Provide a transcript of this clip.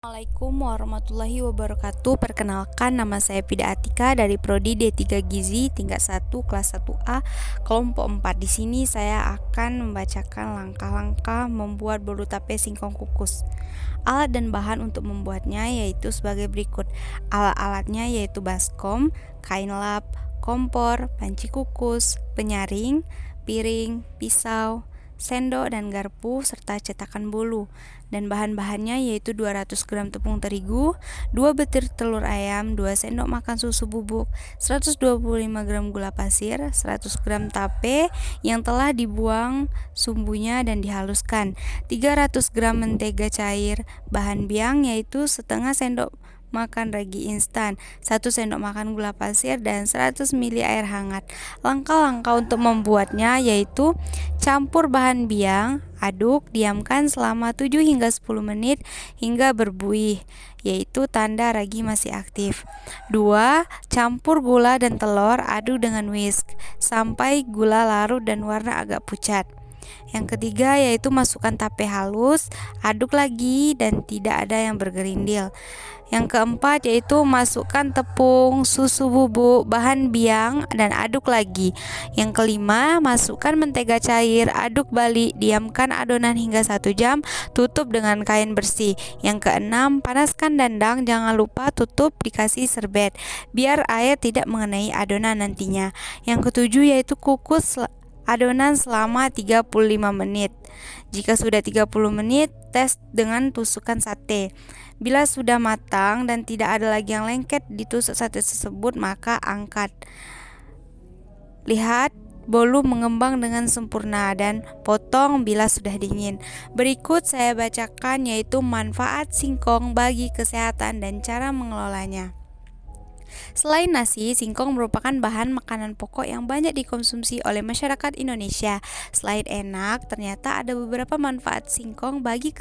Assalamualaikum warahmatullahi wabarakatuh. Perkenalkan nama saya Pida Atika dari Prodi D3 Gizi tingkat 1 kelas 1A kelompok 4 Di sini saya akan membacakan langkah-langkah membuat bolu tape singkong kukus. Alat dan bahan untuk membuatnya yaitu sebagai berikut. Alat-alatnya yaitu baskom, kain lap, kompor, panci kukus, penyaring, piring, pisau, sendok dan garpu, serta cetakan bolu. Dan bahan-bahannya yaitu 200 gram tepung terigu, 2 butir telur ayam, 2 sendok makan susu bubuk, 125 gram gula pasir, 100 gram tape yang telah dibuang sumbunya dan dihaluskan, 300 gram mentega cair, bahan biang yaitu setengah sendok makan ragi instan, 1 sendok makan gula pasir dan 100 ml air hangat. Langkah-langkah untuk membuatnya yaitu campur bahan biang, aduk, diamkan selama 7 hingga 10 menit hingga berbuih, yaitu tanda ragi masih aktif. 2. Campur gula dan telur, aduk dengan whisk sampai gula larut dan warna agak pucat. Yang ketiga yaitu masukkan tape halus, aduk lagi dan tidak ada yang bergerindil. Yang keempat yaitu masukkan tepung, susu bubuk, bahan biang dan aduk lagi. Yang kelima, masukkan mentega cair, aduk balik, diamkan adonan hingga satu jam, tutup dengan kain bersih. Yang keenam, panaskan dandang, jangan lupa tutup dikasih serbet biar air tidak mengenai adonan nantinya. Yang ketujuh yaitu kukus adonan selama 35 menit. Jika sudah 30 menit, tes dengan tusukan sate. Bila sudah matang dan tidak ada lagi yang lengket di tusuk sate tersebut, maka angkat. Lihat bolu mengembang dengan sempurna dan potong bila sudah dingin. Berikut saya bacakan yaitu manfaat singkong bagi kesehatan dan cara mengelolanya. Selain nasi, singkong merupakan bahan makanan pokok yang banyak dikonsumsi oleh masyarakat Indonesia. Selain enak, ternyata ada beberapa manfaat singkong bagi